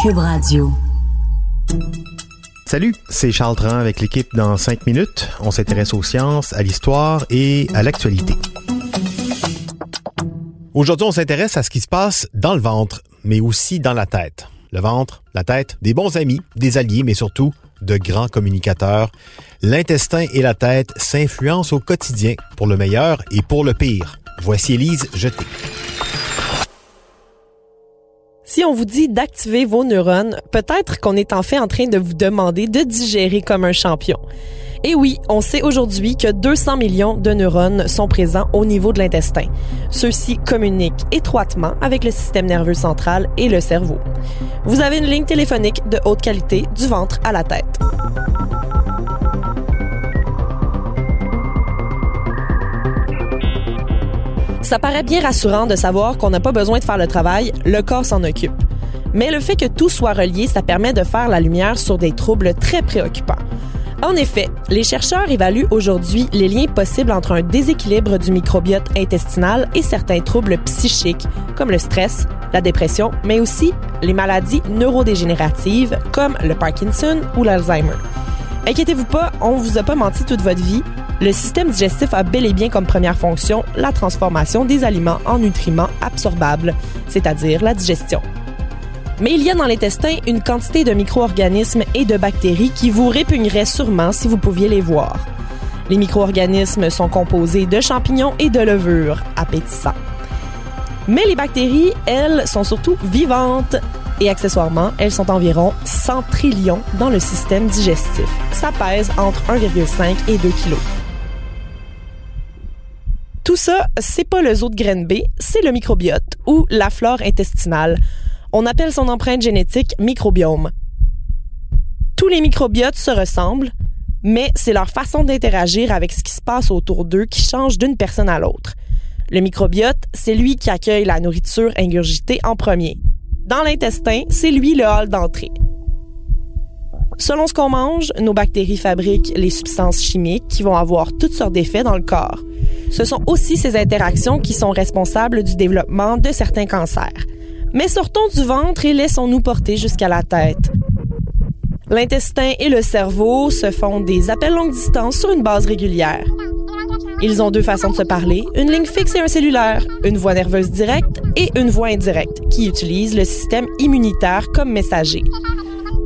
Cube Radio. Salut, c'est Charles Tran avec l'équipe dans 5 minutes. On s'intéresse aux sciences, à l'histoire et à l'actualité. Aujourd'hui, on s'intéresse à ce qui se passe dans le ventre, mais aussi dans la tête. Le ventre, la tête, des bons amis, des alliés, mais surtout de grands communicateurs. L'intestin et la tête s'influencent au quotidien, pour le meilleur et pour le pire. Voici Élise Jeté. Si on vous dit d'activer vos neurones, peut-être qu'on est en fait en train de vous demander de digérer comme un champion. Et oui, on sait aujourd'hui que 200 millions de neurones sont présents au niveau de l'intestin. Ceux-ci communiquent étroitement avec le système nerveux central et le cerveau. Vous avez une ligne téléphonique de haute qualité du ventre à la tête. Ça paraît bien rassurant de savoir qu'on n'a pas besoin de faire le travail, le corps s'en occupe. Mais le fait que tout soit relié, ça permet de faire la lumière sur des troubles très préoccupants. En effet, les chercheurs évaluent aujourd'hui les liens possibles entre un déséquilibre du microbiote intestinal et certains troubles psychiques, comme le stress, la dépression, mais aussi les maladies neurodégénératives comme le Parkinson ou l'Alzheimer. Inquiétez-vous pas, on vous a pas menti toute votre vie. Le système digestif a bel et bien comme première fonction la transformation des aliments en nutriments absorbables, c'est-à-dire la digestion. Mais il y a dans l'intestin une quantité de micro-organismes et de bactéries qui vous répugneraient sûrement si vous pouviez les voir. Les micro-organismes sont composés de champignons et de levures, appétissants. Mais les bactéries, elles, sont surtout vivantes. Et accessoirement, elles sont environ 100 trillions dans le système digestif. Ça pèse entre 1,5 et 2 kilos. Ça, c'est pas le zoo de B, c'est le microbiote ou la flore intestinale. On appelle son empreinte génétique microbiome. Tous les microbiotes se ressemblent, mais c'est leur façon d'interagir avec ce qui se passe autour d'eux qui change d'une personne à l'autre. Le microbiote, c'est lui qui accueille la nourriture ingurgitée en premier. Dans l'intestin, c'est lui le hall d'entrée. Selon ce qu'on mange, nos bactéries fabriquent les substances chimiques qui vont avoir toutes sortes d'effets dans le corps. Ce sont aussi ces interactions qui sont responsables du développement de certains cancers. Mais sortons du ventre et laissons-nous porter jusqu'à la tête. L'intestin et le cerveau se font des appels longue distance sur une base régulière. Ils ont deux façons de se parler, une ligne fixe et un cellulaire, une voie nerveuse directe et une voie indirecte, qui utilisent le système immunitaire comme messager.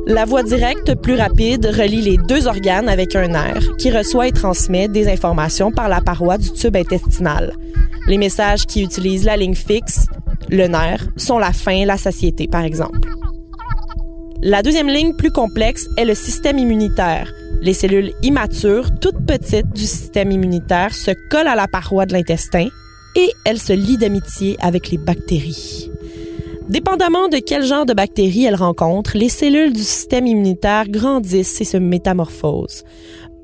La voie directe, plus rapide, relie les deux organes avec un nerf qui reçoit et transmet des informations par la paroi du tube intestinal. Les messages qui utilisent la ligne fixe, le nerf, sont la faim, la satiété, par exemple. La deuxième ligne, plus complexe, est le système immunitaire. Les cellules immatures, toutes petites du système immunitaire, se collent à la paroi de l'intestin et elles se lient d'amitié avec les bactéries. Dépendamment de quel genre de bactéries elles rencontrent, les cellules du système immunitaire grandissent et se métamorphosent.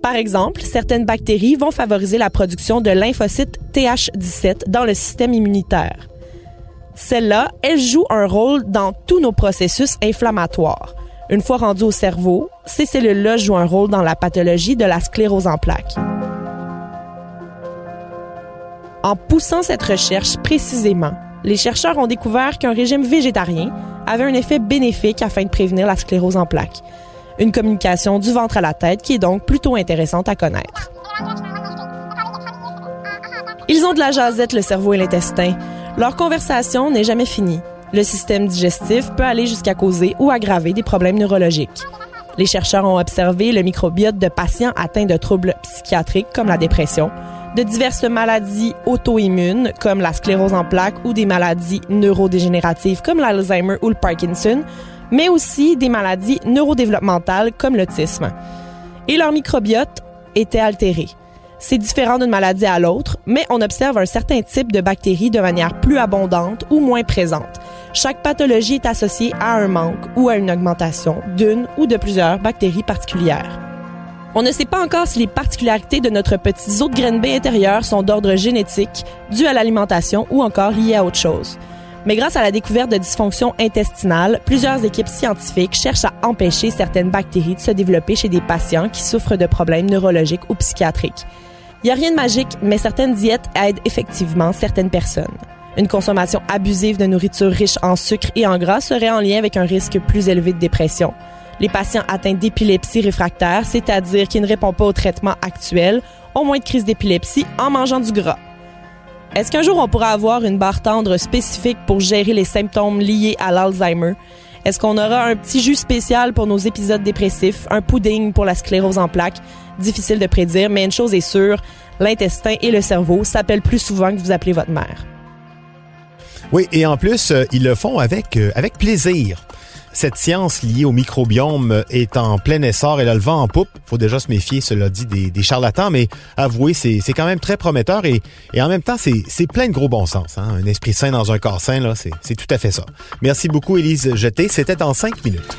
Par exemple, certaines bactéries vont favoriser la production de lymphocytes TH17 dans le système immunitaire. Celles-là, elles jouent un rôle dans tous nos processus inflammatoires. Une fois rendues au cerveau, ces cellules-là jouent un rôle dans la pathologie de la sclérose en plaques. En poussant cette recherche précisément, les chercheurs ont découvert qu'un régime végétarien avait un effet bénéfique afin de prévenir la sclérose en plaques. Une communication du ventre à la tête qui est donc plutôt intéressante à connaître. Ils ont de la jasette, le cerveau et l'intestin. Leur conversation n'est jamais finie. Le système digestif peut aller jusqu'à causer ou aggraver des problèmes neurologiques. Les chercheurs ont observé le microbiote de patients atteints de troubles psychiatriques comme la dépression, de diverses maladies auto-immunes comme la sclérose en plaques ou des maladies neurodégénératives comme l'Alzheimer ou le Parkinson, mais aussi des maladies neurodéveloppementales comme l'autisme. Et leur microbiote était altéré. C'est différent d'une maladie à l'autre, mais on observe un certain type de bactéries de manière plus abondante ou moins présente. Chaque pathologie est associée à un manque ou à une augmentation d'une ou de plusieurs bactéries particulières. On ne sait pas encore si les particularités de notre petit zoo de graines B intérieur sont d'ordre génétique, dû à l'alimentation ou encore liées à autre chose. Mais grâce à la découverte de dysfonctions intestinales, plusieurs équipes scientifiques cherchent à empêcher certaines bactéries de se développer chez des patients qui souffrent de problèmes neurologiques ou psychiatriques. Il n'y a rien de magique, mais certaines diètes aident effectivement certaines personnes. Une consommation abusive de nourriture riche en sucre et en gras serait en lien avec un risque plus élevé de dépression les patients atteints d'épilepsie réfractaire, c'est-à-dire qui ne répondent pas au traitement actuel, ont moins de crises d'épilepsie en mangeant du gras. Est-ce qu'un jour on pourra avoir une barre tendre spécifique pour gérer les symptômes liés à l'Alzheimer? Est-ce qu'on aura un petit jus spécial pour nos épisodes dépressifs, un pudding pour la sclérose en plaques? Difficile de prédire, mais une chose est sûre, l'intestin et le cerveau s'appellent plus souvent que vous appelez votre mère. Oui, et en plus, euh, ils le font avec, euh, avec plaisir. Cette science liée au microbiome est en plein essor. Elle a le vent en poupe. faut déjà se méfier, cela dit, des, charlatans, mais avouez, c'est quand même très prometteur et, en même temps, c'est plein de gros bon sens. Hein. Un esprit sain dans un corps sain, c'est tout à fait ça. Merci beaucoup, Élise Jeté. C'était en cinq minutes.